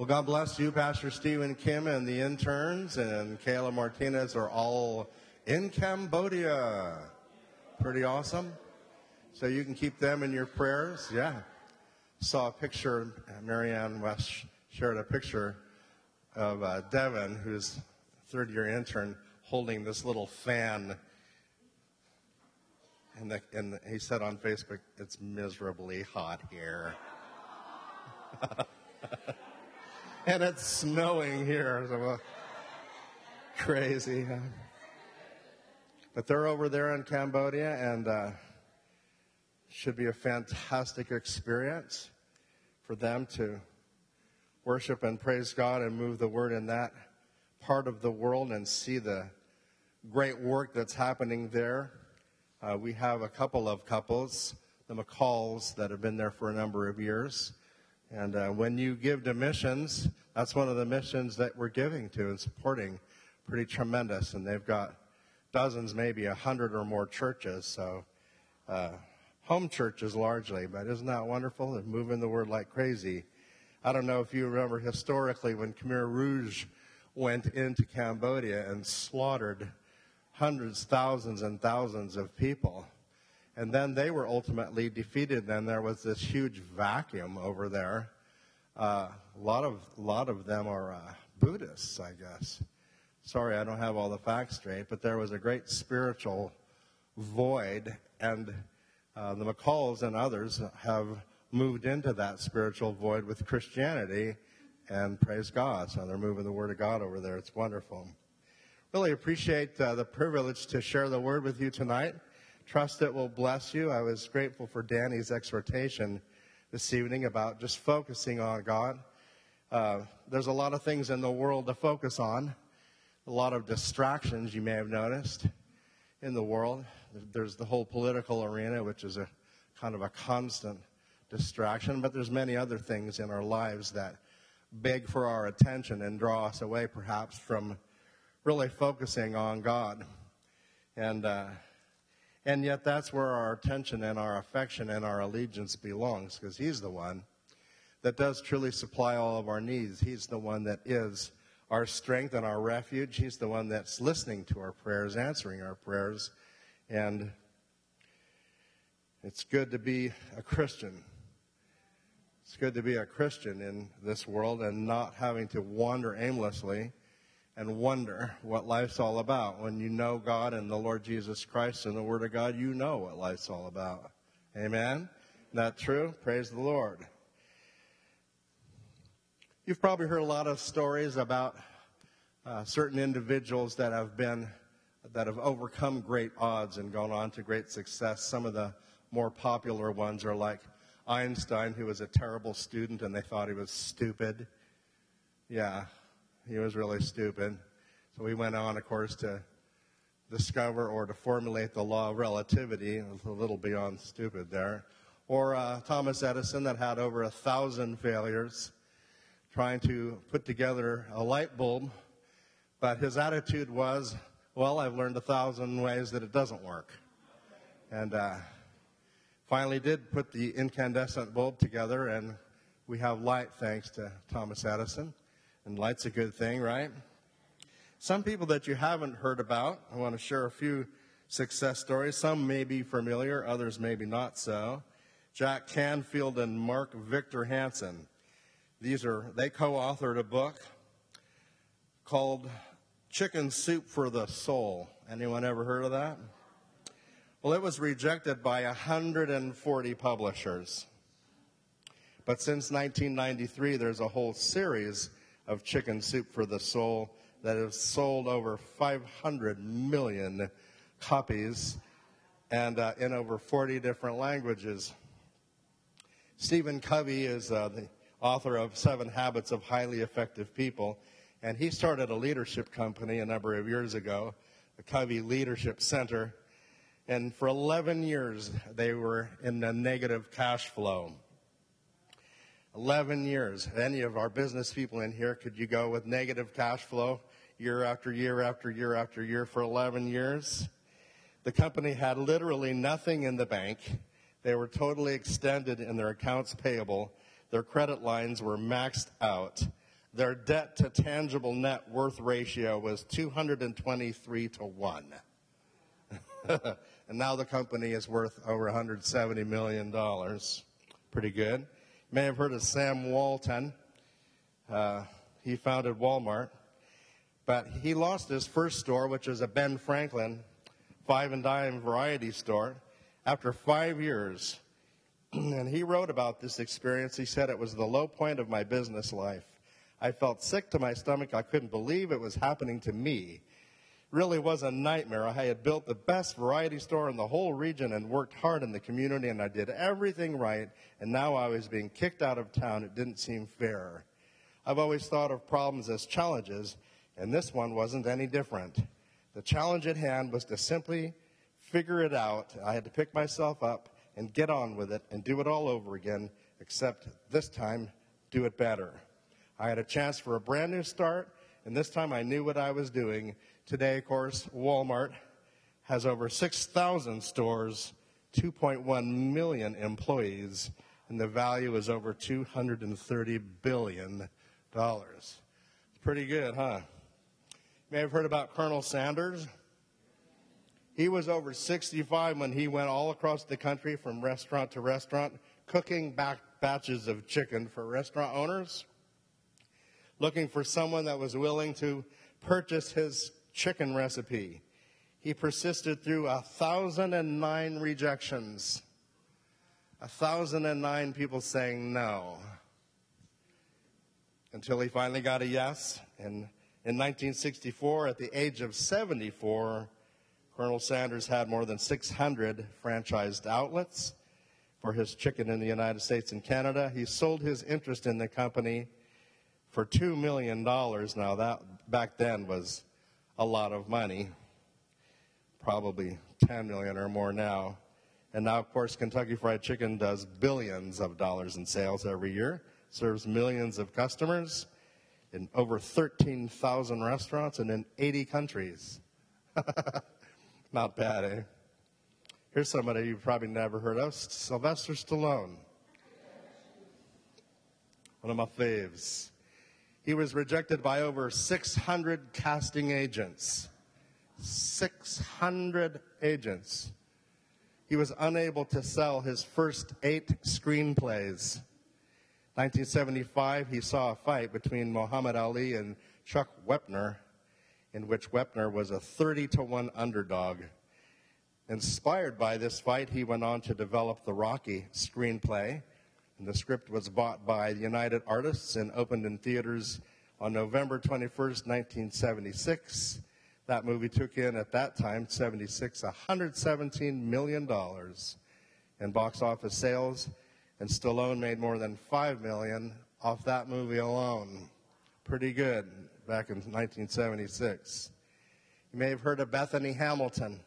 Well, God bless you, Pastor Stephen Kim and the interns, and Kayla Martinez are all in Cambodia. Pretty awesome. So you can keep them in your prayers. Yeah. Saw a picture, Marianne West shared a picture of uh, Devin, who's third year intern, holding this little fan. And, the, and he said on Facebook, it's miserably hot here. and it's snowing here. So, uh, crazy. Huh? But they're over there in Cambodia and uh, should be a fantastic experience for them to worship and praise God and move the word in that part of the world and see the great work that's happening there. Uh, we have a couple of couples, the McCalls, that have been there for a number of years. And uh, when you give to missions, that's one of the missions that we're giving to and supporting. Pretty tremendous. And they've got dozens, maybe a hundred or more churches. So, uh, home churches largely, but isn't that wonderful? They're moving the word like crazy. I don't know if you remember historically when Khmer Rouge went into Cambodia and slaughtered hundreds, thousands, and thousands of people. And then they were ultimately defeated, and there was this huge vacuum over there. Uh, a lot of lot of them are uh, Buddhists, I guess. Sorry, I don't have all the facts straight, but there was a great spiritual void, and uh, the McCalls and others have moved into that spiritual void with Christianity, and praise God. So they're moving the Word of God over there. It's wonderful. Really appreciate uh, the privilege to share the Word with you tonight. Trust it will bless you. I was grateful for Danny's exhortation this evening about just focusing on God. Uh, there's a lot of things in the world to focus on, a lot of distractions you may have noticed in the world. There's the whole political arena, which is a kind of a constant distraction, but there's many other things in our lives that beg for our attention and draw us away perhaps from really focusing on God. And uh, and yet, that's where our attention and our affection and our allegiance belongs, because He's the one that does truly supply all of our needs. He's the one that is our strength and our refuge. He's the one that's listening to our prayers, answering our prayers. And it's good to be a Christian. It's good to be a Christian in this world and not having to wander aimlessly and wonder what life's all about. When you know God and the Lord Jesus Christ and the Word of God, you know what life's all about. Amen? That true? Praise the Lord. You've probably heard a lot of stories about uh, certain individuals that have been that have overcome great odds and gone on to great success. Some of the more popular ones are like Einstein, who was a terrible student and they thought he was stupid. Yeah, he was really stupid. So we went on, of course, to discover or to formulate the law of relativity, It was a little beyond stupid there. Or uh, Thomas Edison, that had over a thousand failures trying to put together a light bulb, but his attitude was, well, I've learned a thousand ways that it doesn't work. And uh, finally did put the incandescent bulb together, and we have light thanks to Thomas Edison and light's a good thing, right? Some people that you haven't heard about, I want to share a few success stories. Some may be familiar, others maybe not so. Jack Canfield and Mark Victor Hansen. These are, they co authored a book called Chicken Soup for the Soul. Anyone ever heard of that? Well, it was rejected by 140 publishers. But since 1993, there's a whole series of Chicken Soup for the Soul that has sold over 500 million copies and uh, in over 40 different languages. Stephen Covey is uh, the author of Seven Habits of Highly Effective People, and he started a leadership company a number of years ago, the Covey Leadership Center. And for 11 years, they were in a negative cash flow. 11 years. Any of our business people in here, could you go with negative cash flow year after year after year after year for 11 years? The company had literally nothing in the bank. They were totally extended in their accounts payable. Their credit lines were maxed out. their debt to tangible net worth ratio was 223 to 1. and now the company is worth over $170 million. Pretty good. May have heard of Sam Walton. Uh, he founded Walmart. But he lost his first store, which was a Ben Franklin five and dime variety store, after five years. and he wrote about this experience. He said it was the low point of my business life. I felt sick to my stomach. I couldn't believe it was happening to me. Really was a nightmare. I had built the best variety store in the whole region and worked hard in the community, and I did everything right, and now I was being kicked out of town. It didn't seem fair. I've always thought of problems as challenges, and this one wasn't any different. The challenge at hand was to simply figure it out. I had to pick myself up and get on with it and do it all over again, except this time, do it better. I had a chance for a brand new start, and this time I knew what I was doing. Today, of course, Walmart has over 6,000 stores, 2.1 million employees, and the value is over $230 billion. It's pretty good, huh? You may have heard about Colonel Sanders. He was over 65 when he went all across the country from restaurant to restaurant, cooking back batches of chicken for restaurant owners looking for someone that was willing to purchase his chicken recipe. He persisted through a thousand and nine rejections, a thousand and nine people saying no, until he finally got a yes. And in 1964, at the age of 74, Colonel Sanders had more than 600 franchised outlets for his chicken in the United States and Canada. He sold his interest in the company for $2 million. Now, that back then was a lot of money, probably 10 million or more now. And now, of course, Kentucky Fried Chicken does billions of dollars in sales every year, serves millions of customers in over 13,000 restaurants and in 80 countries. Not bad, eh? Here's somebody you've probably never heard of Sylvester Stallone. One of my faves. He was rejected by over 600 casting agents. 600 agents. He was unable to sell his first eight screenplays. 1975, he saw a fight between Muhammad Ali and Chuck Wepner, in which Wepner was a 30 to 1 underdog. Inspired by this fight, he went on to develop the Rocky screenplay, and the script was bought by the United Artists and opened in theaters on November 21st, 1976. That movie took in, at that time, 76, $117 million in box office sales, and Stallone made more than 5 million off that movie alone. Pretty good back in 1976. You may have heard of Bethany Hamilton.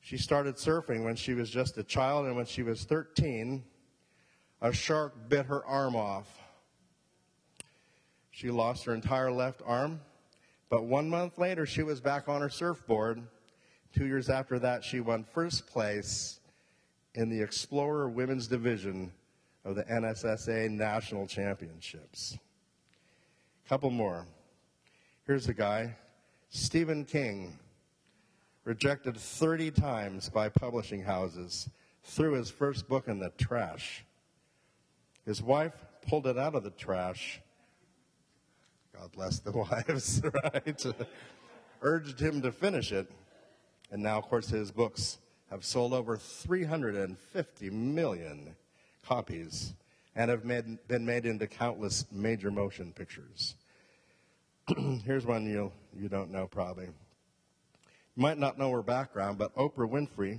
She started surfing when she was just a child, and when she was 13, a shark bit her arm off. She lost her entire left arm, but one month later, she was back on her surfboard. Two years after that, she won first place in the Explorer Women's Division of the NSSA National Championships. Couple more. Here's a guy, Stephen King, rejected 30 times by publishing houses, threw his first book in the trash. His wife pulled it out of the trash. God bless the wives, right? Urged him to finish it. And now, of course, his books have sold over 350 million copies and have made, been made into countless major motion pictures. Here's one you you don't know probably. You might not know her background, but Oprah Winfrey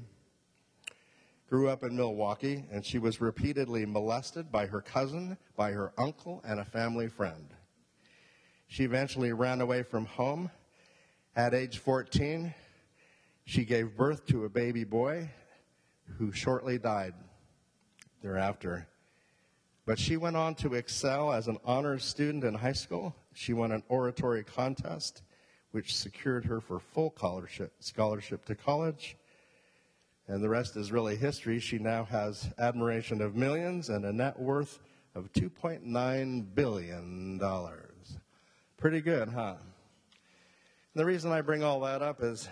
grew up in Milwaukee, and she was repeatedly molested by her cousin, by her uncle, and a family friend. She eventually ran away from home. At age 14, she gave birth to a baby boy who shortly died thereafter. But she went on to excel as an honors student in high school. She won an oratory contest, which secured her for full scholarship, to college and the rest is really history. She now has admiration of millions and a net worth of $2.9 billion. Pretty good, huh? The reason I bring all that up is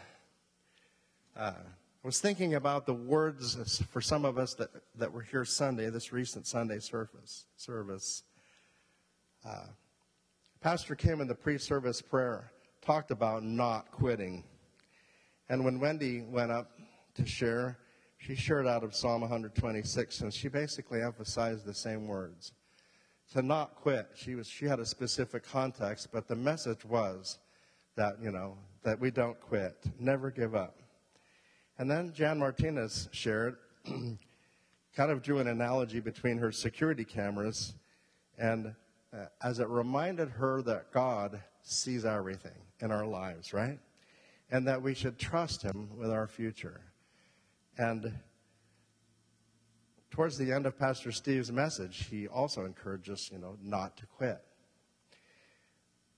uh, I was thinking about the words for some of us that, that were here Sunday, this recent Sunday service. service. Uh, Pastor Kim in the pre service prayer talked about not quitting. And when Wendy went up to share, she shared out of Psalm 126, and she basically emphasized the same words. To not quit. She, was, she had a specific context, but the message was that, you know, that we don't quit, never give up. And then Jan Martinez shared, kind of drew an analogy between her security cameras and uh, as it reminded her that God sees everything in our lives, right? And that we should trust Him with our future. And towards the end of Pastor Steve's message, he also encouraged us, you know, not to quit.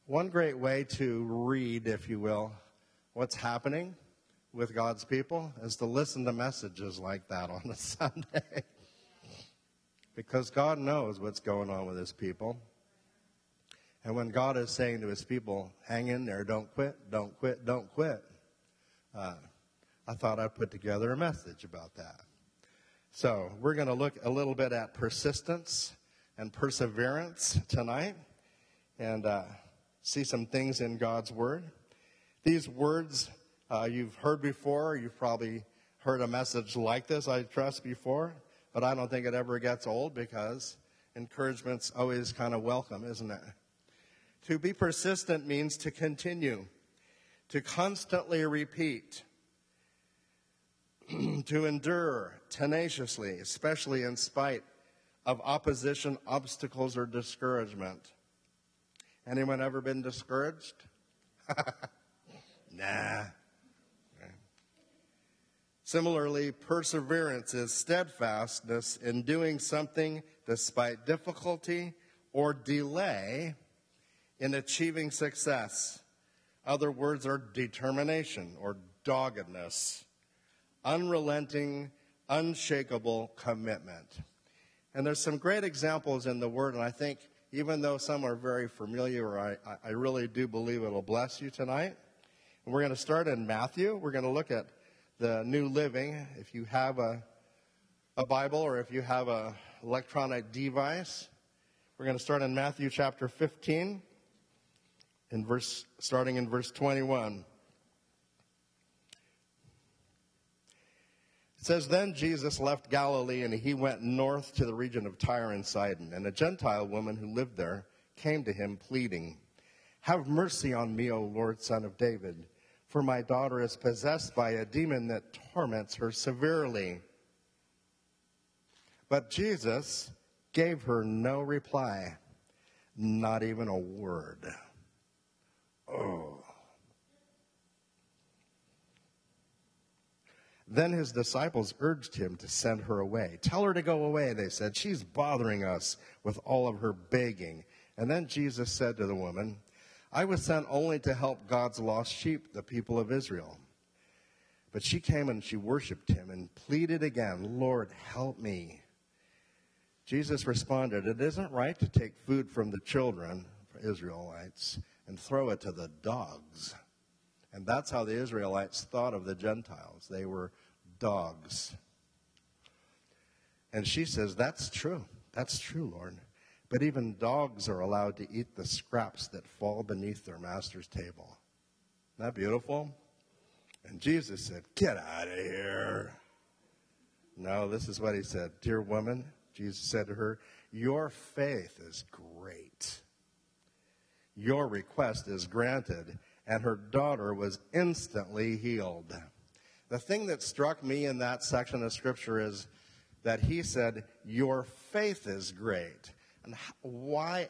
One great way to read, if you will, what's happening with God's people is to listen to messages like that on a Sunday. because God knows what's going on with his people. And when God is saying to his people, hang in there, don't quit, don't quit, don't quit, uh, I thought I'd put together a message about that. So we're going to look a little bit at persistence and perseverance tonight and uh, see some things in God's Word. These words uh, you've heard before. You've probably heard a message like this, I trust, before, but I don't think it ever gets old because encouragement's always kind of welcome, isn't it? To be persistent means to continue, to constantly repeat, to endure tenaciously, especially in spite of opposition, obstacles, or discouragement. Anyone ever been discouraged? nah. Similarly, perseverance is steadfastness in doing something despite difficulty or delay in achieving success. Other words are determination or doggedness, unrelenting, unshakable commitment. And there's some great examples in the Word, and I think even though some are very familiar, I, I really do believe it'll bless you tonight. And we're going to start in Matthew. We're going to look at the New Living. If you have a, a Bible or if you have an electronic device, we're going to start in Matthew chapter 15, in verse, starting in verse 21. It says, Then Jesus left Galilee and he went north to the region of Tyre and Sidon. And a Gentile woman who lived there came to him, pleading, Have mercy on me, O Lord, son of David for my daughter is possessed by a demon that torments her severely. But Jesus gave her no reply, not even a word. Oh. Then his disciples urged him to send her away. Tell her to go away, they said. She's bothering us with all of her begging. And then Jesus said to the woman, I was sent only to help God's lost sheep, the people of Israel. But she came and she worshiped him and pleaded again, Lord, help me. Jesus responded, It isn't right to take food from the children, Israelites, and throw it to the dogs. And that's how the Israelites thought of the Gentiles. They were dogs. And she says, That's true. That's true, Lord. But even dogs are allowed to eat the scraps that fall beneath their master's table. Isn't that beautiful? And Jesus said, Get out of here. No, this is what he said. Dear woman, Jesus said to her, Your faith is great. Your request is granted. And her daughter was instantly healed. The thing that struck me in that section of scripture is that he said, Your faith is great. And why,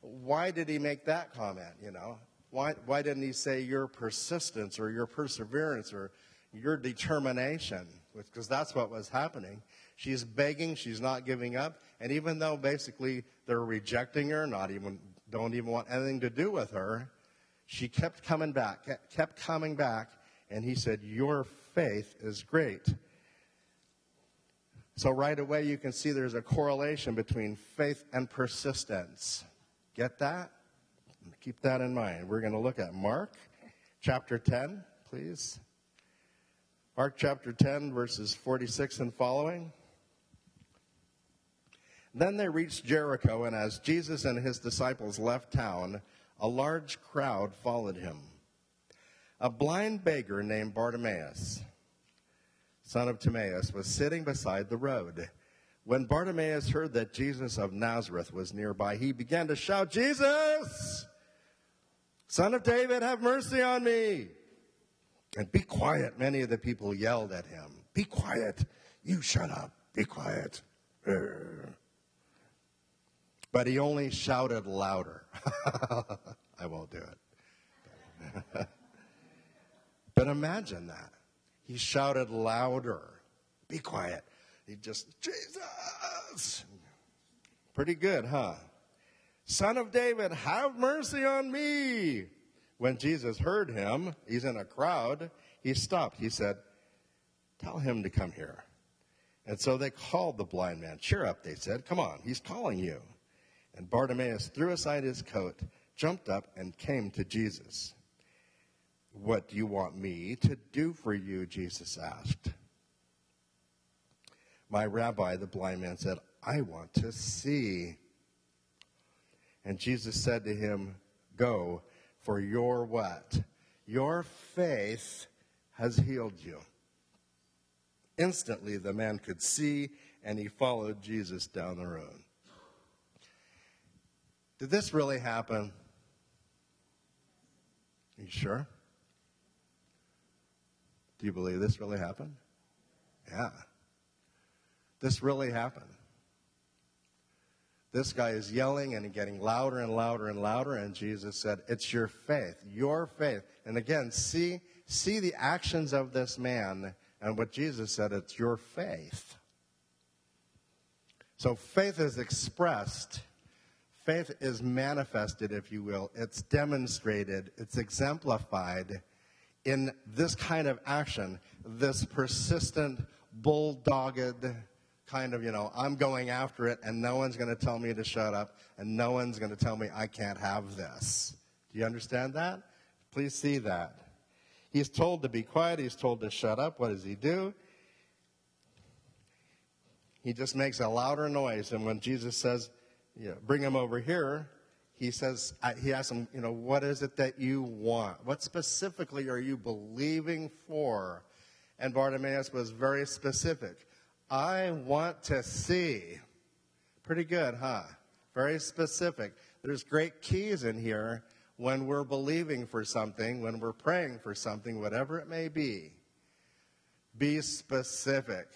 why did he make that comment, you know? Why, why didn't he say your persistence or your perseverance or your determination? Because that's what was happening. She's begging, she's not giving up. And even though basically they're rejecting her, not even, don't even want anything to do with her, she kept coming back, kept coming back. And he said, Your faith is great. So, right away, you can see there's a correlation between faith and persistence. Get that? Keep that in mind. We're going to look at Mark chapter 10, please. Mark chapter 10, verses 46 and following. Then they reached Jericho, and as Jesus and his disciples left town, a large crowd followed him. A blind beggar named Bartimaeus, son of Timaeus, was sitting beside the road. When Bartimaeus heard that Jesus of Nazareth was nearby, he began to shout, Jesus, son of David, have mercy on me. And be quiet, many of the people yelled at him. Be quiet. You shut up. Be quiet. But he only shouted louder. I won't do it. but imagine that. He shouted louder. Be quiet. He just, Jesus! Pretty good, huh? Son of David, have mercy on me. When Jesus heard him, he's in a crowd, he stopped. He said, Tell him to come here. And so they called the blind man. Cheer up, they said. Come on, he's calling you. And Bartimaeus threw aside his coat, jumped up, and came to Jesus. What do you want me to do for you? Jesus asked. My rabbi, the blind man, said, I want to see. And Jesus said to him, Go, for your what? Your faith has healed you. Instantly, the man could see, and he followed Jesus down the road. Did this really happen? Are you sure? Do you believe this really happened? Yeah. This really happened. This guy is yelling and getting louder and louder and louder, and Jesus said, It's your faith, your faith. And again, see, see the actions of this man and what Jesus said, it's your faith. So faith is expressed faith is manifested, if you will. It's demonstrated, it's exemplified in this kind of action, this persistent, bulldogged kind of, you know, I'm going after it and no one's going to tell me to shut up and no one's going to tell me I can't have this. Do you understand that? Please see that. He's told to be quiet, he's told to shut up. What does he do? He just makes a louder noise. And when Jesus says, know, bring him over here, he says, he asks him, you know, what is it that you want? What specifically are you believing for? And Bartimaeus was very specific. I want to see. Pretty good, huh? Very specific. There's great keys in here when we're believing for something, when we're praying for something, whatever it may be. Be specific.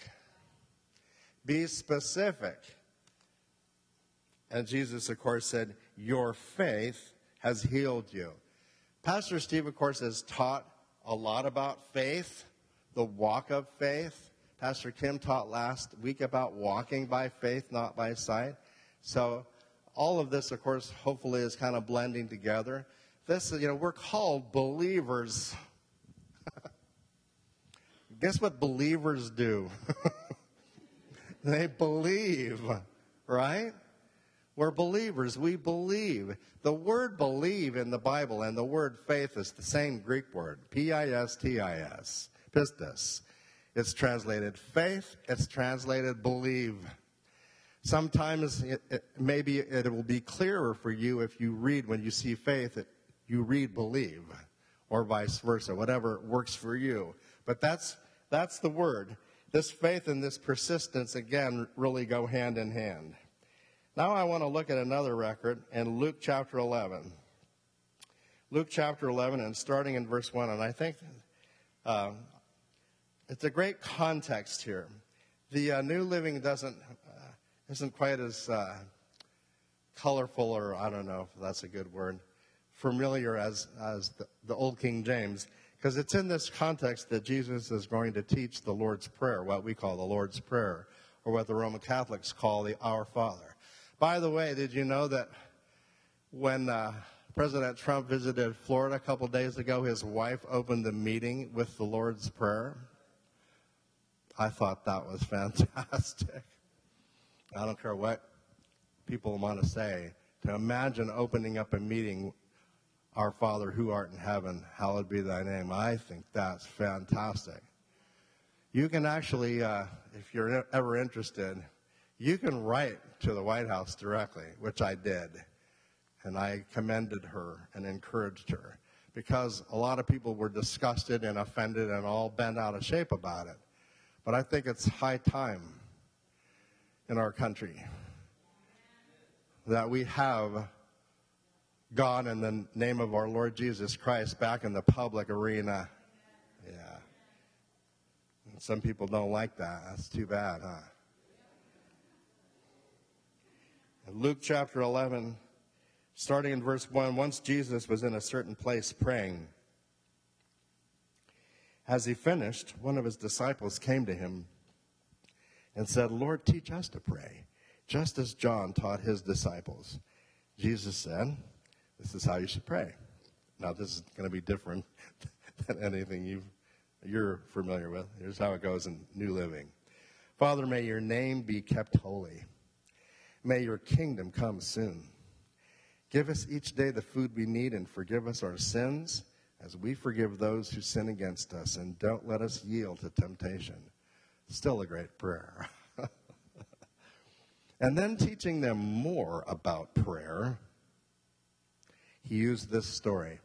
Be specific. And Jesus, of course, said, Your faith has healed you. Pastor Steve, of course, has taught a lot about faith, the walk of faith. Pastor Kim taught last week about walking by faith, not by sight. So, all of this, of course, hopefully is kind of blending together. This, you know, we're called believers. Guess what believers do? they believe, right? We're believers. We believe. The word believe in the Bible and the word faith is the same Greek word, P I S T I S, pistis. It's translated faith, it's translated believe. Sometimes it, it, maybe it will be clearer for you if you read, when you see faith, it, you read believe, or vice versa, whatever works for you. But that's, that's the word. This faith and this persistence, again, really go hand in hand. Now I want to look at another record in Luke chapter 11. Luke chapter 11, and starting in verse 1, and I think uh, it's a great context here. The uh, New Living doesn't, uh, isn't quite as uh, colorful, or I don't know if that's a good word, familiar as, as the, the Old King James, because it's in this context that Jesus is going to teach the Lord's Prayer, what we call the Lord's Prayer, or what the Roman Catholics call the Our Father. By the way, did you know that when uh, President Trump visited Florida a couple days ago, his wife opened the meeting with the Lord's Prayer? I thought that was fantastic. I don't care what people want to say. To imagine opening up a meeting, Our Father who art in heaven, hallowed be thy name. I think that's fantastic. You can actually, uh, if you're ever interested, you can write to the White House directly, which I did. And I commended her and encouraged her because a lot of people were disgusted and offended and all bent out of shape about it. But I think it's high time in our country that we have God in the name of our Lord Jesus Christ back in the public arena. Yeah. And some people don't like that. That's too bad, huh? In Luke chapter 11, starting in verse 1, once Jesus was in a certain place praying. As he finished, one of his disciples came to him and said, Lord, teach us to pray, just as John taught his disciples. Jesus said, This is how you should pray. Now, this is going to be different than anything you you're familiar with. Here's how it goes in New Living Father, may your name be kept holy. May your kingdom come soon. Give us each day the food we need and forgive us our sins as we forgive those who sin against us. And don't let us yield to temptation. Still a great prayer. and then teaching them more about prayer, he used this story.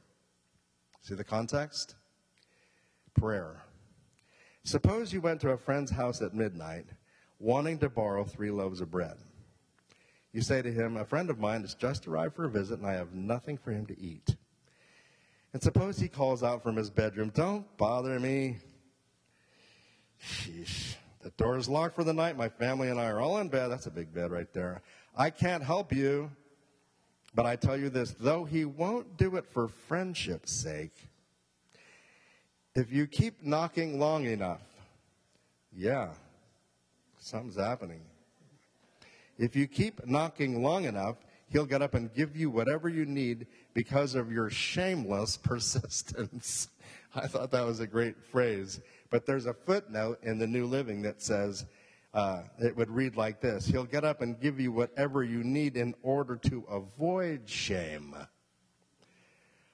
See the context? Prayer. Suppose you went to a friend's house at midnight wanting to borrow three loaves of bread. You say to him, A friend of mine has just arrived for a visit, and I have nothing for him to eat. And suppose he calls out from his bedroom, Don't bother me. Sheesh. The door is locked for the night. My family and I are all in bed. That's a big bed right there. I can't help you. But I tell you this though he won't do it for friendship's sake, if you keep knocking long enough, yeah, something's happening. If you keep knocking long enough, he'll get up and give you whatever you need because of your shameless persistence. I thought that was a great phrase. But there's a footnote in the New Living that says, uh, it would read like this He'll get up and give you whatever you need in order to avoid shame.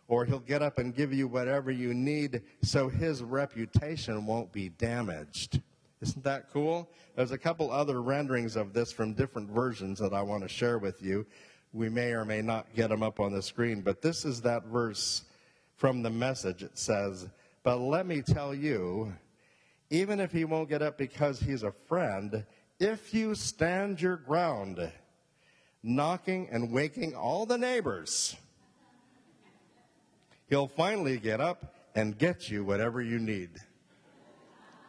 Or he'll get up and give you whatever you need so his reputation won't be damaged. Isn't that cool? There's a couple other renderings of this from different versions that I want to share with you. We may or may not get them up on the screen, but this is that verse from the message. It says, But let me tell you, even if he won't get up because he's a friend, if you stand your ground, knocking and waking all the neighbors, he'll finally get up and get you whatever you need.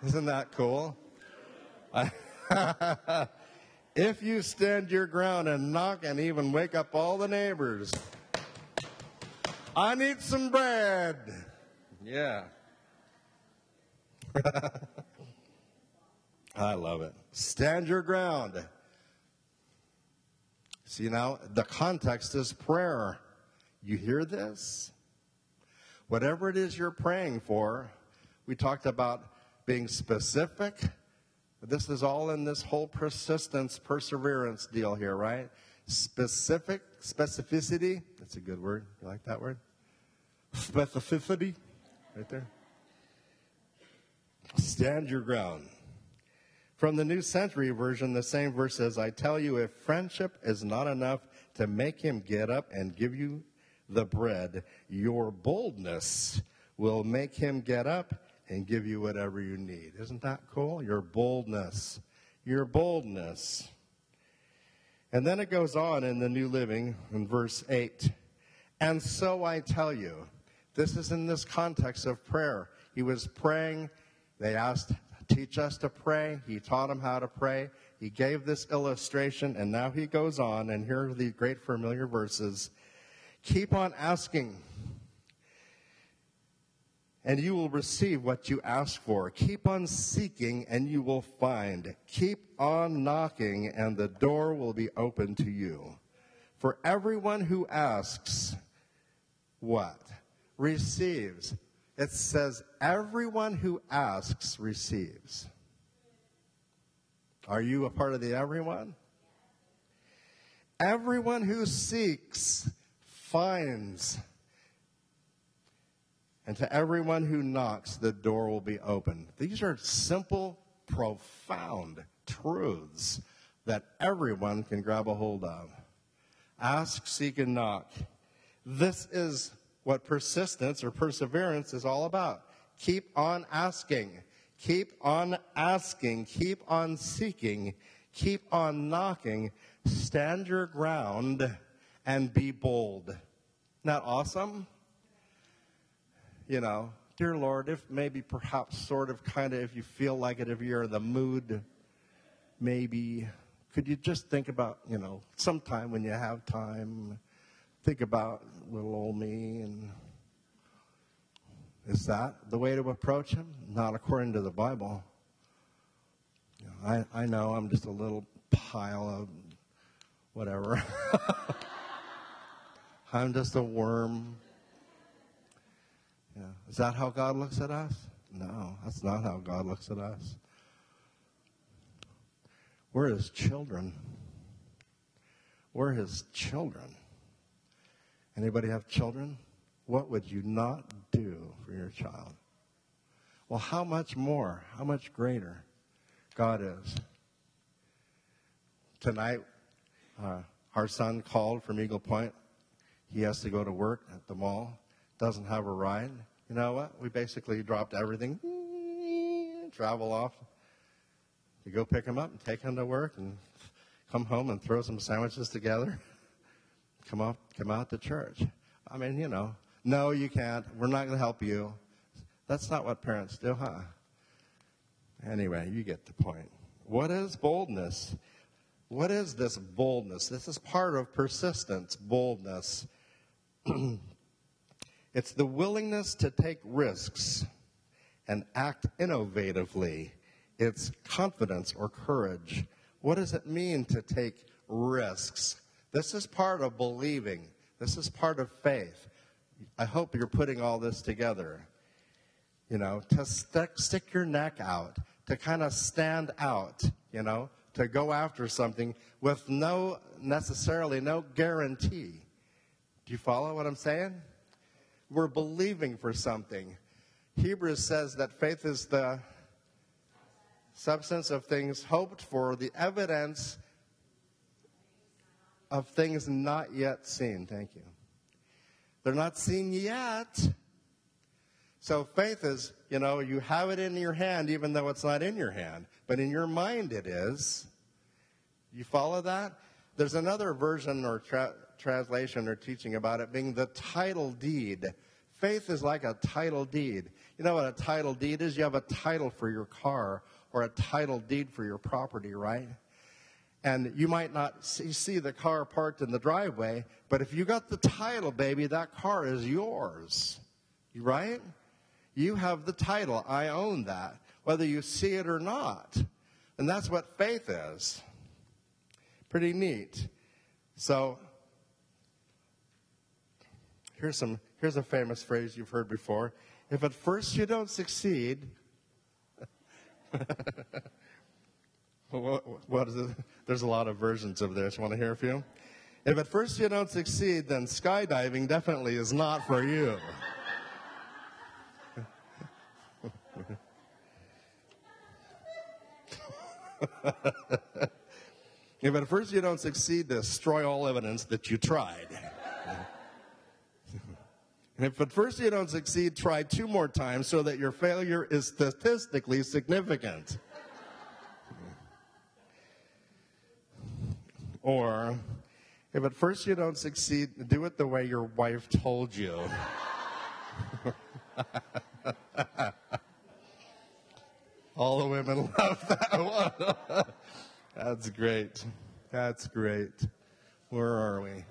Isn't that cool? if you stand your ground and knock and even wake up all the neighbors, I need some bread. Yeah. I love it. Stand your ground. See now, the context is prayer. You hear this? Whatever it is you're praying for, we talked about being specific. This is all in this whole persistence, perseverance deal here, right? Specific, specificity. That's a good word. You like that word? Specificity. Right there. Stand your ground. From the New Century Version, the same verse says, I tell you, if friendship is not enough to make him get up and give you the bread, your boldness will make him get up and give you whatever you need. Isn't that cool? Your boldness. Your boldness. And then it goes on in the New Living in verse 8. And so I tell you, this is in this context of prayer. He was praying. They asked, teach us to pray. He taught them how to pray. He gave this illustration, and now he goes on, and here are the great familiar verses. Keep on asking and you will receive what you ask for. Keep on seeking, and you will find. Keep on knocking, and the door will be open to you. For everyone who asks, what? Receives. It says, everyone who asks receives. Are you a part of the everyone? Everyone who seeks finds. And to everyone who knocks, the door will be opened. These are simple, profound truths that everyone can grab a hold of. Ask, seek, and knock. This is what persistence or perseverance is all about. Keep on asking. Keep on asking. Keep on seeking. Keep on knocking. Stand your ground and be bold. That awesome? You know, dear Lord, if maybe perhaps sort of kind of if you feel like it, if you're in the mood, maybe could you just think about, you know, sometime when you have time, think about little old me and is that the way to approach him? Not according to the Bible. You know, I, I know I'm just a little pile of whatever. I'm just a worm. Yeah. Is that how God looks at us? No, that's not how God looks at us. We're his children. We're his children. Anybody have children? What would you not do for your child? Well, how much more, how much greater God is. Tonight, uh, our son called from Eagle Point. He has to go to work at the mall, doesn't have a ride. You know what? We basically dropped everything, travel off, to go pick him up and take him to work and come home and throw some sandwiches together, come off, come out to church. I mean, you know, no, you can't. We're not going to help you. That's not what parents do, huh? Anyway, you get the point. What is boldness? What is this boldness? This is part of persistence, boldness. it's the willingness to take risks and act innovatively it's confidence or courage. What does it mean to take risks? This is part of believing. This is part of faith. I hope you're putting all this together. You know, to stick, stick your neck out, to kind of stand out, you know, to go after something with no necessarily no guarantee. Do you follow what I'm saying? We're believing for something. Hebrews says that faith is the substance of things hoped for, the evidence of things not yet seen. Thank you. They're not seen yet. So faith is, you know, you have it in your hand even though it's not in your hand, but in your mind it is. You follow that? There's another version or tra- translation or teaching about it being the title deed. Faith is like a title deed. You know what a title deed is? You have a title for your car or a title deed for your property, right? And you might not see, the car parked in the driveway, but if you got the title, baby, that car is yours, right? You have the title. I own that, whether you see it or not. And that's what faith is. Pretty neat. So, here's some here's a famous phrase you've heard before. If at first you don't succeed, what, what is it? There's a lot of versions of this. Want to hear a few? If at first you don't succeed, then skydiving definitely is not for you. if at first you don't succeed, destroy all evidence that you tried. And if at first you don't succeed, try two more times so that your failure is statistically significant. or if at first you don't succeed, do it the way your wife told you. All the women love that one. That's great. That's great. Where are we?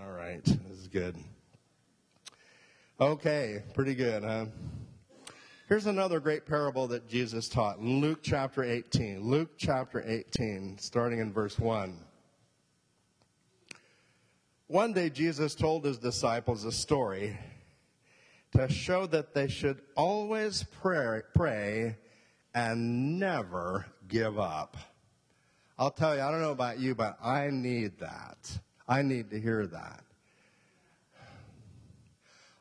All right. This is good. Okay, pretty good, huh? Here's another great parable that Jesus taught Luke chapter 18. Luke chapter 18, starting in verse 1. One day, Jesus told his disciples a story to show that they should always pray, pray and never give up. I'll tell you, I don't know about you, but I need that. I need to hear that.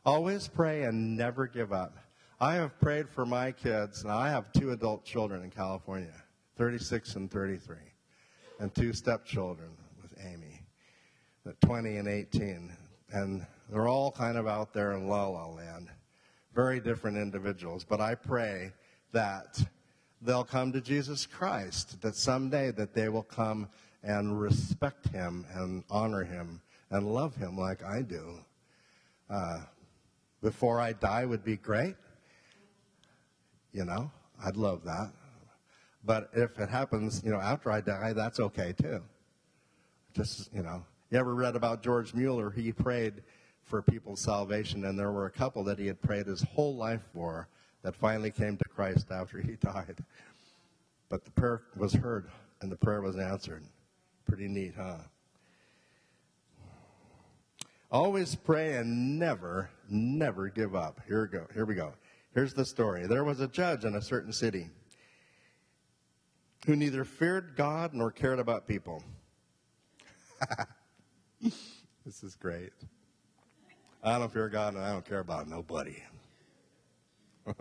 Always pray and never give up. I have prayed for my kids. Now, I have two adult children in California 36 and 33, and two stepchildren with Amy, 20 and 18. And they're all kind of out there in la la land, very different individuals. But I pray that they'll come to Jesus Christ, that someday that they will come and respect him and honor him and love him like I do. Uh, before I die would be great. You know, I'd love that. But if it happens, you know, after I die, that's okay too. Just, you know, you ever read about George Mueller? He prayed for people's salvation, and there were a couple that he had prayed his whole life for that finally came to Christ after he died. But the prayer was heard and the prayer was answered. Pretty neat, huh? Always pray and never, never give up. Here we go. Here we go. Here's the story. There was a judge in a certain city who neither feared God nor cared about people. this is great. I don't fear God and I don't care about nobody.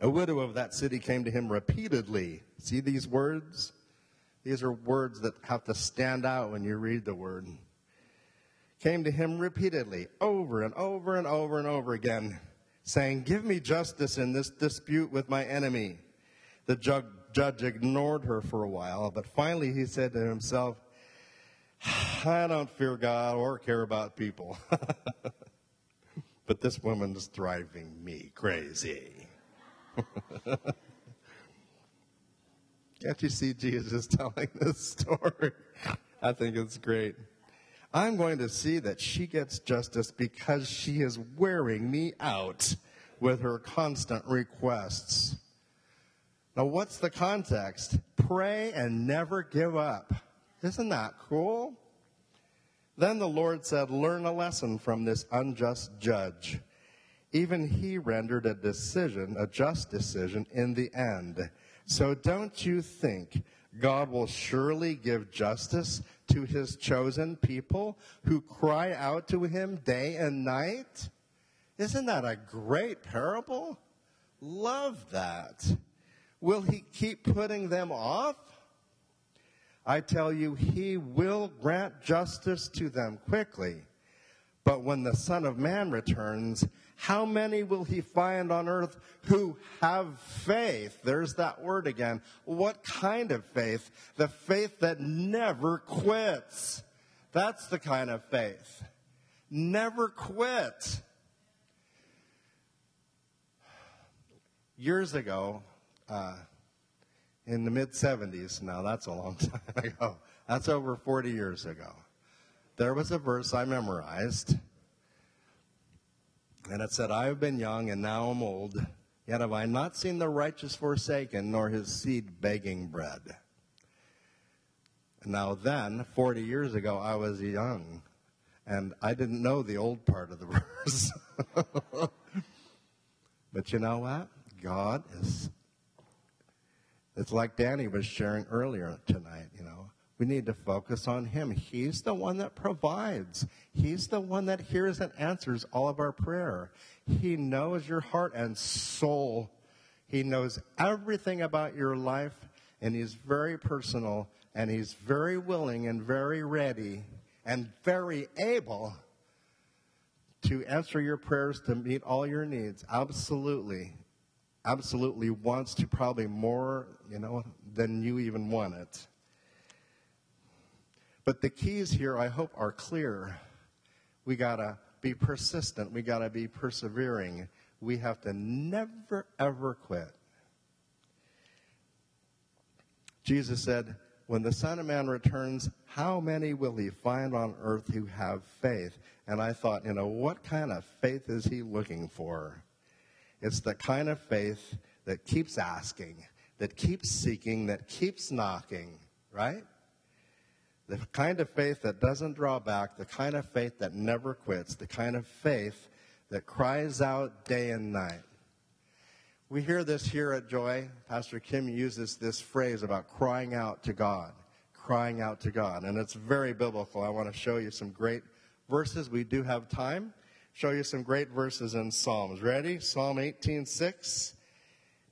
a widow of that city came to him repeatedly. See these words? These are words that have to stand out when you read the word. Came to him repeatedly, over and over and over and over again, saying, Give me justice in this dispute with my enemy. The judge ignored her for a while, but finally he said to himself, I don't fear God or care about people. but this woman is driving me crazy. Can't you see Jesus telling this story? I think it's great. I'm going to see that she gets justice because she is wearing me out with her constant requests. Now, what's the context? Pray and never give up. Isn't that cool? Then the Lord said, Learn a lesson from this unjust judge. Even he rendered a decision, a just decision, in the end. So don't you think God will surely give justice to his chosen people who cry out to him day and night? Isn't that a great parable? Love that. Will he keep putting them off? I tell you, he will grant justice to them quickly. But when the Son of Man returns, how many will he find on earth who have faith? There's that word again. What kind of faith? The faith that never quits. That's the kind of faith. Never quit. Years ago, uh, in the mid 70s, now that's a long time ago, that's over 40 years ago, there was a verse I memorized and it said, I have been young and now I'm old, yet have I not seen the righteous forsaken, nor his seed begging bread. Now, then, 40 years ago, I was young, and I didn't know the old part of the verse. but you know what? God is, it's like Danny was sharing earlier tonight, you know. We need to focus on Him. He's the one that provides. He's the one that hears and answers all of our prayer. He knows your heart and soul. He knows everything about your life, and He's very personal, and He's very willing and very ready and very able to answer your prayers to meet all your needs. Absolutely. Absolutely wants to probably more, you know, than you even want it. But the keys here, I hope, are clear. We got to be persistent. We got to be persevering. We have to never, ever quit. Jesus said, When the Son of Man returns, how many will he find on earth who have faith? And I thought, you know, what kind of faith is he looking for? It's the kind of faith that keeps asking, that keeps seeking, that keeps knocking, right? The kind of faith that doesn't draw back, the kind of faith that never quits, the kind of faith that cries out day and night. We hear this here at Joy. Pastor Kim uses this phrase about crying out to God, crying out to God, and it's very biblical. I want to show you some great verses. We do have time. Show you some great verses in Psalms. Ready? Psalm 18:6.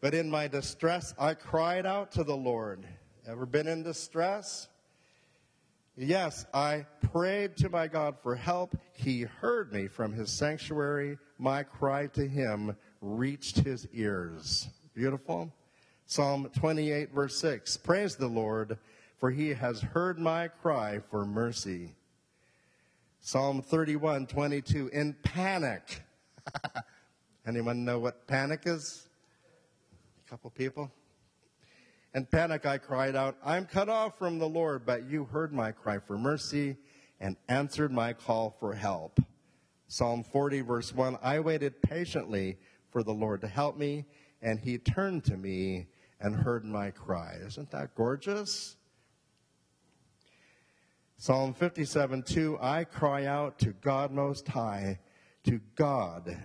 But in my distress I cried out to the Lord. Ever been in distress? Yes, I prayed to my God for help. He heard me from his sanctuary. My cry to him reached his ears. Beautiful. Psalm 28, verse 6. Praise the Lord, for he has heard my cry for mercy. Psalm 31, 22. In panic. Anyone know what panic is? A couple people. In panic, I cried out, I'm cut off from the Lord, but you heard my cry for mercy and answered my call for help. Psalm 40, verse 1 I waited patiently for the Lord to help me, and he turned to me and heard my cry. Isn't that gorgeous? Psalm 57, 2 I cry out to God Most High, to God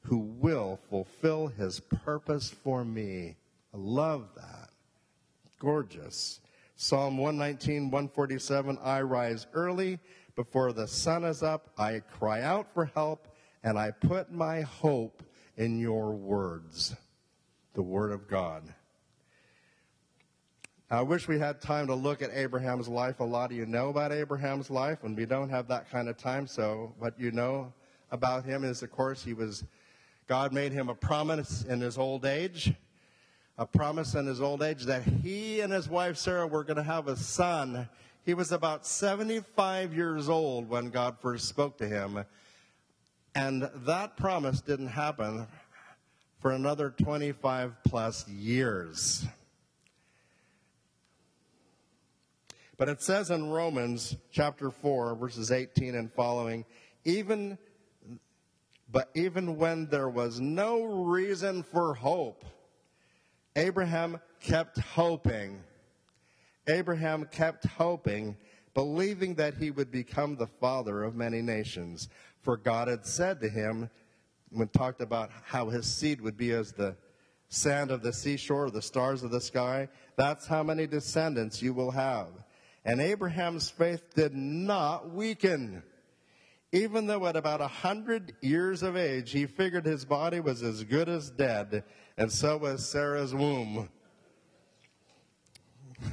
who will fulfill his purpose for me. I love that. Gorgeous. Psalm 119, 147 I rise early before the sun is up. I cry out for help, and I put my hope in your words, the word of God. I wish we had time to look at Abraham's life. A lot of you know about Abraham's life, and we don't have that kind of time. So, what you know about him is, of course, he was, God made him a promise in his old age a promise in his old age that he and his wife Sarah were going to have a son. He was about 75 years old when God first spoke to him. And that promise didn't happen for another 25 plus years. But it says in Romans chapter 4, verses 18 and following, even but even when there was no reason for hope, Abraham kept hoping. Abraham kept hoping, believing that he would become the father of many nations. For God had said to him, when talked about how his seed would be as the sand of the seashore, the stars of the sky, that's how many descendants you will have. And Abraham's faith did not weaken. Even though at about a hundred years of age, he figured his body was as good as dead, and so was Sarah's womb.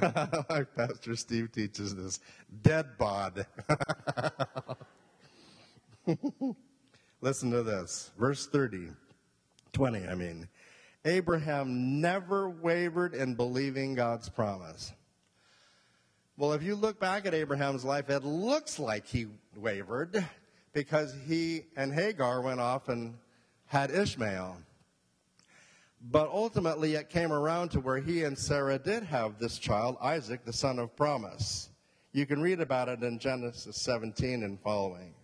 like Pastor Steve teaches this dead bod. Listen to this. Verse 30, 20, I mean. Abraham never wavered in believing God's promise. Well, if you look back at Abraham's life, it looks like he wavered because he and Hagar went off and had Ishmael. But ultimately, it came around to where he and Sarah did have this child, Isaac, the son of promise. You can read about it in Genesis 17 and following.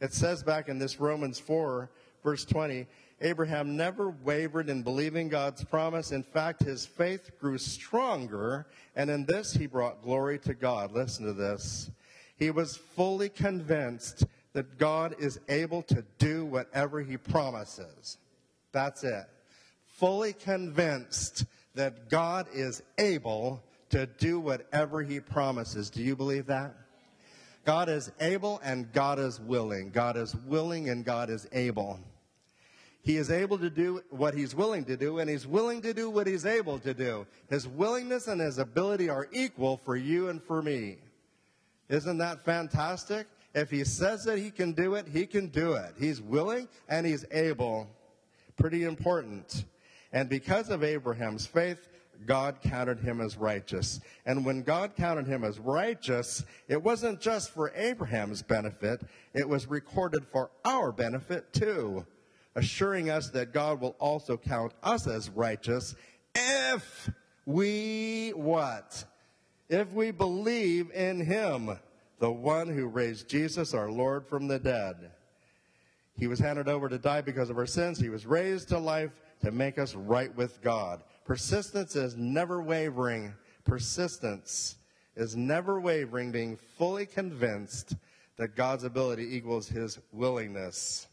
It says back in this Romans 4, verse 20, Abraham never wavered in believing God's promise. In fact, his faith grew stronger, and in this he brought glory to God. Listen to this. He was fully convinced that God is able to do whatever he promises. That's it fully convinced that God is able to do whatever he promises. Do you believe that? God is able and God is willing. God is willing and God is able. He is able to do what he's willing to do, and he's willing to do what he's able to do. His willingness and his ability are equal for you and for me. Isn't that fantastic? If he says that he can do it, he can do it. He's willing and he's able. Pretty important. And because of Abraham's faith, God counted him as righteous. And when God counted him as righteous, it wasn't just for Abraham's benefit, it was recorded for our benefit too, assuring us that God will also count us as righteous if we what? If we believe in him, the one who raised Jesus our Lord from the dead. He was handed over to die because of our sins. He was raised to life to make us right with God. Persistence is never wavering. Persistence is never wavering, being fully convinced that God's ability equals his willingness.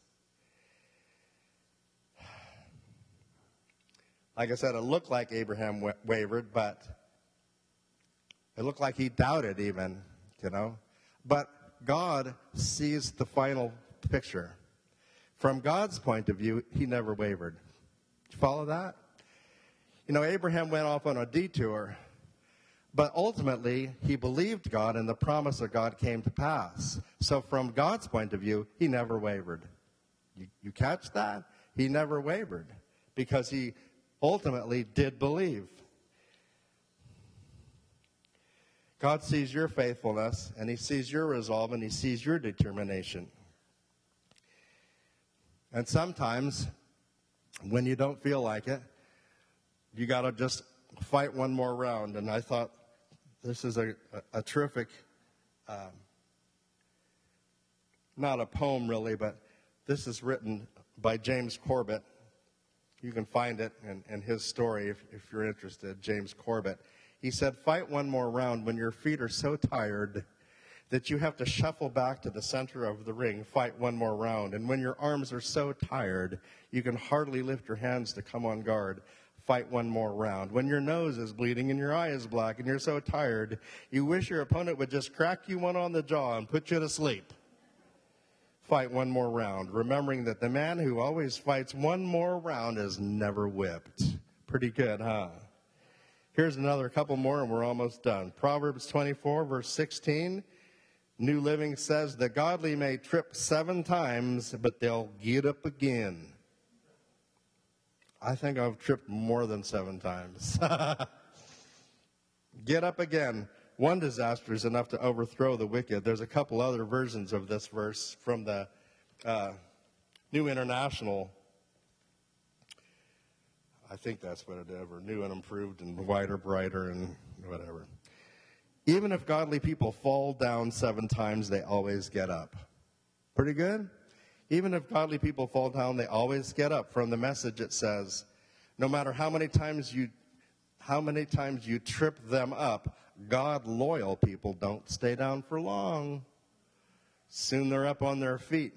like I said, it looked like Abraham wa- wavered, but it looked like he doubted even, you know. But God sees the final picture. From God's point of view, he never wavered. You follow that? You know, Abraham went off on a detour, but ultimately he believed God and the promise of God came to pass. So, from God's point of view, he never wavered. You, you catch that? He never wavered because he ultimately did believe. God sees your faithfulness and he sees your resolve and he sees your determination. And sometimes, when you don't feel like it, you got to just fight one more round. And I thought this is a, a, a terrific, um, not a poem really, but this is written by James Corbett. You can find it in, in his story if, if you're interested, James Corbett. He said, Fight one more round when your feet are so tired that you have to shuffle back to the center of the ring, fight one more round. And when your arms are so tired, you can hardly lift your hands to come on guard, fight one more round. When your nose is bleeding and your eye is black and you're so tired, you wish your opponent would just crack you one on the jaw and put you to sleep fight one more round, remembering that the man who always fights one more round is never whipped. Pretty good, huh? Here's another couple more, and we're almost done. Proverbs 24, verse 16. New Living says, The godly may trip seven times, but they'll get up again. I think I've tripped more than seven times. get up again one disaster is enough to overthrow the wicked. There's a couple other versions of this verse from the uh, New International. I think that's what it ever new and improved and wider, brighter, and whatever. Even if godly people fall down seven times, they always get up. Pretty good? Even if godly people fall down, they always get up. From the message, it says, no matter how many times you how many times you trip them up, God loyal people don't stay down for long. Soon they're up on their feet,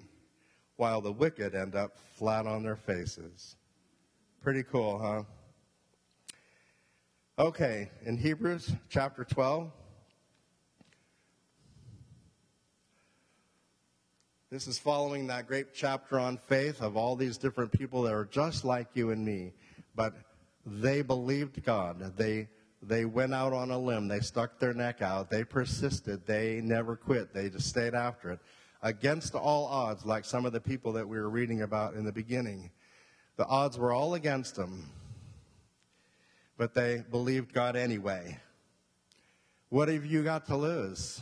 while the wicked end up flat on their faces. Pretty cool, huh? Okay, in Hebrews chapter 12, this is following that great chapter on faith of all these different people that are just like you and me, but they believed God. They they went out on a limb. They stuck their neck out. They persisted. They never quit. They just stayed after it. Against all odds, like some of the people that we were reading about in the beginning. The odds were all against them, but they believed God anyway. What have you got to lose?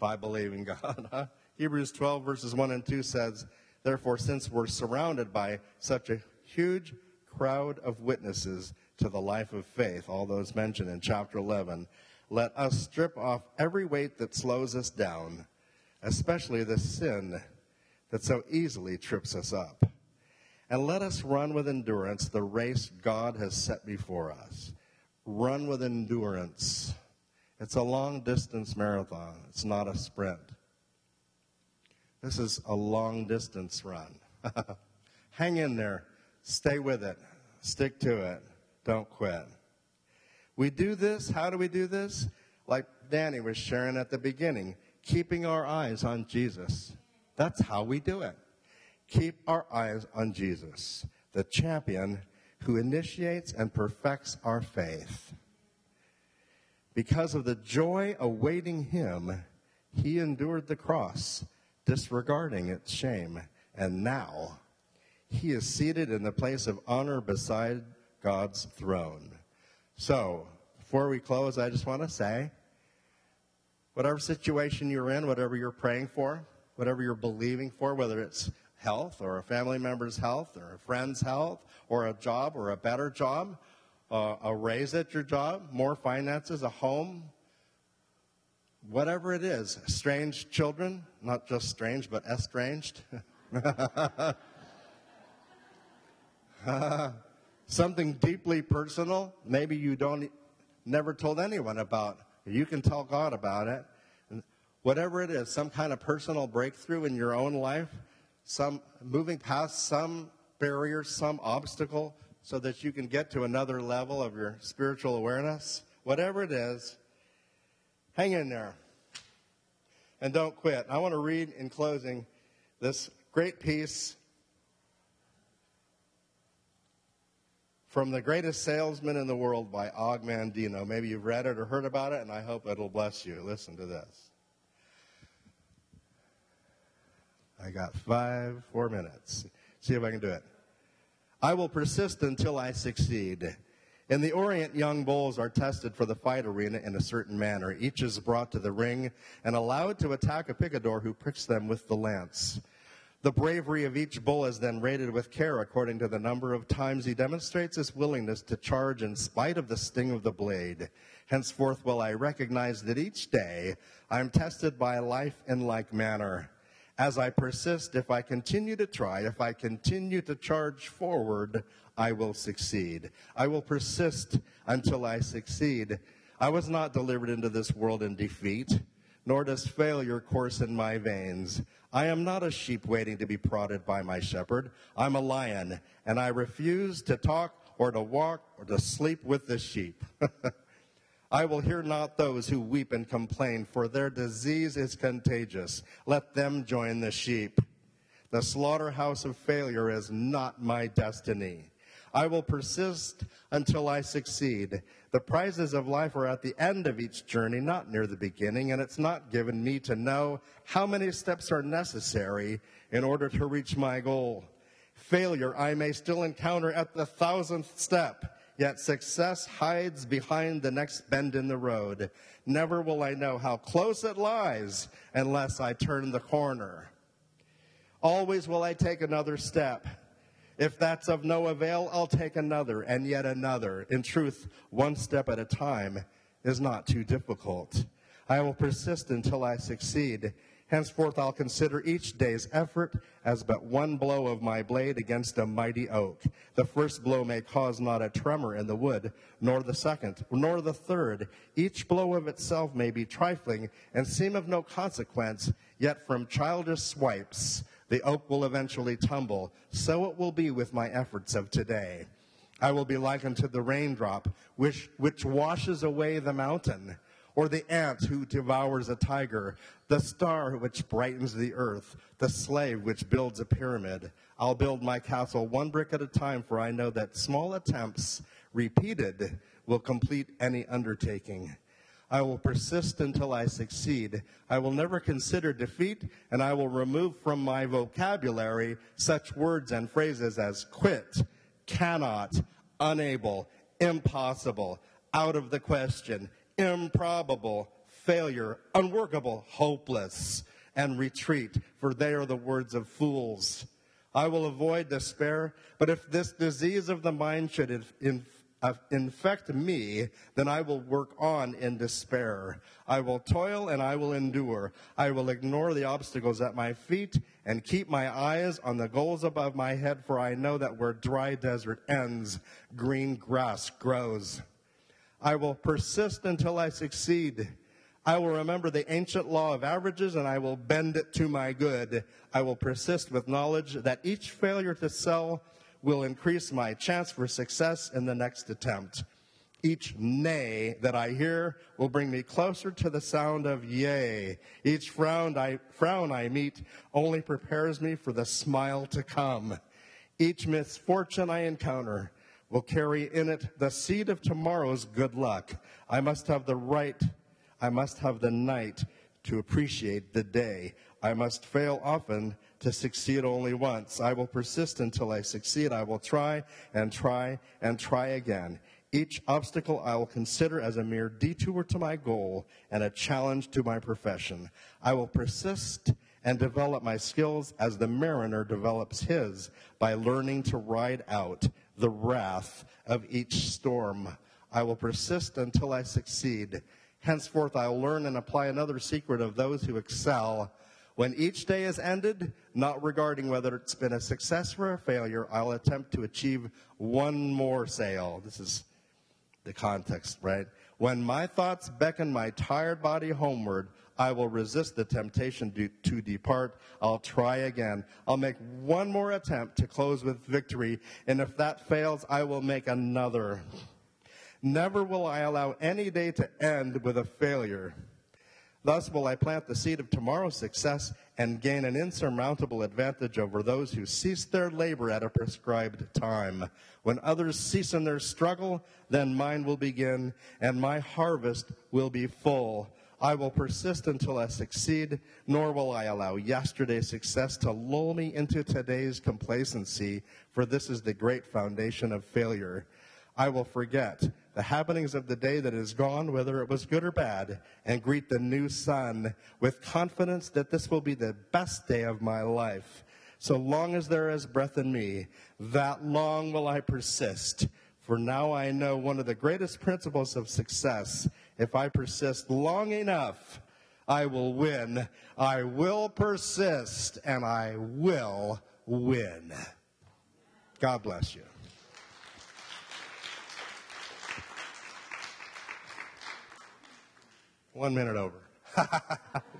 By believing God. Huh? Hebrews 12, verses 1 and 2 says, Therefore, since we're surrounded by such a huge crowd of witnesses, to the life of faith, all those mentioned in chapter 11, let us strip off every weight that slows us down, especially the sin that so easily trips us up. And let us run with endurance the race God has set before us. Run with endurance. It's a long distance marathon, it's not a sprint. This is a long distance run. Hang in there, stay with it, stick to it. Don't quit. We do this. How do we do this? Like Danny was sharing at the beginning, keeping our eyes on Jesus. That's how we do it. Keep our eyes on Jesus, the champion who initiates and perfects our faith. Because of the joy awaiting him, he endured the cross, disregarding its shame. And now he is seated in the place of honor beside God's throne. So, before we close, I just want to say whatever situation you're in, whatever you're praying for, whatever you're believing for, whether it's health or a family member's health or a friend's health or a job or a better job, uh, a raise at your job, more finances, a home, whatever it is, strange children, not just strange, but estranged. something deeply personal, maybe you don't never told anyone about. You can tell God about it. Whatever it is, some kind of personal breakthrough in your own life, some moving past some barrier, some obstacle, so that you can get to another level of your spiritual awareness, whatever it is, hang in there and don't quit. I want to read in closing this great piece from The Greatest Salesman in the World by Og Mandino. Maybe you've read it or heard about it, and I hope it'll bless you. Listen to this. I got five, four minutes. See if I can do it. I will persist until I succeed. In the Orient, young bulls are tested for the fight arena in a certain manner. Each is brought to the ring and allowed to attack a picador who pricks them with the lance. The bravery of each bull is then rated with care according to the number of times he demonstrates his willingness to charge in spite of the sting of the blade. Henceforth will I recognize that each day I am tested by life in like manner. As I persist, if I continue to try, if I continue to charge forward, I will succeed. I will persist until I succeed. I was not delivered into this world in defeat, nor does failure course in my veins. I am not a sheep waiting to be prodded by my shepherd. I'm a lion, and I refuse to talk or to walk or to sleep with the sheep. I will hear not those who weep and complain, for their disease is contagious. Let them join the sheep. The slaughterhouse of failure is not my destiny. I will persist until I succeed. The prizes of life are at the end of each journey, not near the beginning, and it's not given me to know how many steps are necessary in order to reach my goal. Failure I may still encounter at the thousandth step Yet success hides behind the next bend in the road. Never will I know how close it lies unless I turn the corner. Always will I take another step. If that's of no avail, I'll take another and yet another. In truth, one step at a time is not too difficult. I will persist until I succeed. Henceforth I'll consider each day's effort as but one blow of my blade against a mighty oak. The first blow may cause not a tremor in the wood, nor the second, nor the third. Each blow of itself may be trifling and seem of no consequence, yet from childish swipes the oak will eventually tumble. So it will be with my efforts of today. I will be likened to the raindrop, which, which washes away the mountain or the ant who devours a tiger, the star which brightens the earth, the slave which builds a pyramid. I'll build my castle one brick at a time, for I know that small attempts, repeated, will complete any undertaking. I will persist until I succeed. I will never consider defeat, and I will remove from my vocabulary such words and phrases as quit, cannot, unable, impossible, out of the question, improbable, failure, unworkable, hopeless, and retreat, for they are the words of fools. I will avoid despair, but if this disease of the mind should in, uh, infect me, then I will work on in despair. I will toil and I will endure. I will ignore the obstacles at my feet and keep my eyes on the goals above my head, for I know that where dry desert ends, green grass grows. I will persist until I succeed. I will remember the ancient law of averages and I will bend it to my good. I will persist with knowledge that each failure to sell will increase my chance for success in the next attempt. Each nay that I hear will bring me closer to the sound of yea. Each frown I, frown I meet only prepares me for the smile to come. Each misfortune I encounter will carry in it the seed of tomorrow's good luck. I must have the right, I must have the night to appreciate the day. I must fail often to succeed only once. I will persist until I succeed. I will try and try and try again. Each obstacle I will consider as a mere detour to my goal and a challenge to my profession. I will persist and develop my skills as the mariner develops his by learning to ride out the wrath of each storm. I will persist until I succeed. Henceforth, I'll learn and apply another secret of those who excel. When each day is ended, not regarding whether it's been a success or a failure, I'll attempt to achieve one more sale. This is the context, right? When my thoughts beckon my tired body homeward, I will resist the temptation to, to, depart. I'll try again. I'll make one more attempt to close with victory, and if that fails, I will make another. Never will I allow any day to end with a failure. Thus will I plant the seed of tomorrow's success and gain an insurmountable advantage over those who cease their labor at a prescribed time. When others cease in their struggle, then mine will begin, and my harvest will be full. I will persist until I succeed, nor will I allow yesterday's success to lull me into today's complacency, for this is the great foundation of failure. I will forget the happenings of the day that is gone, whether it was good or bad, and greet the new sun with confidence that this will be the best day of my life. So long as there is breath in me, that long will I persist. For now I know one of the greatest principles of success. If I persist long enough, I will win. I will persist, and I will win. God bless you. One minute over.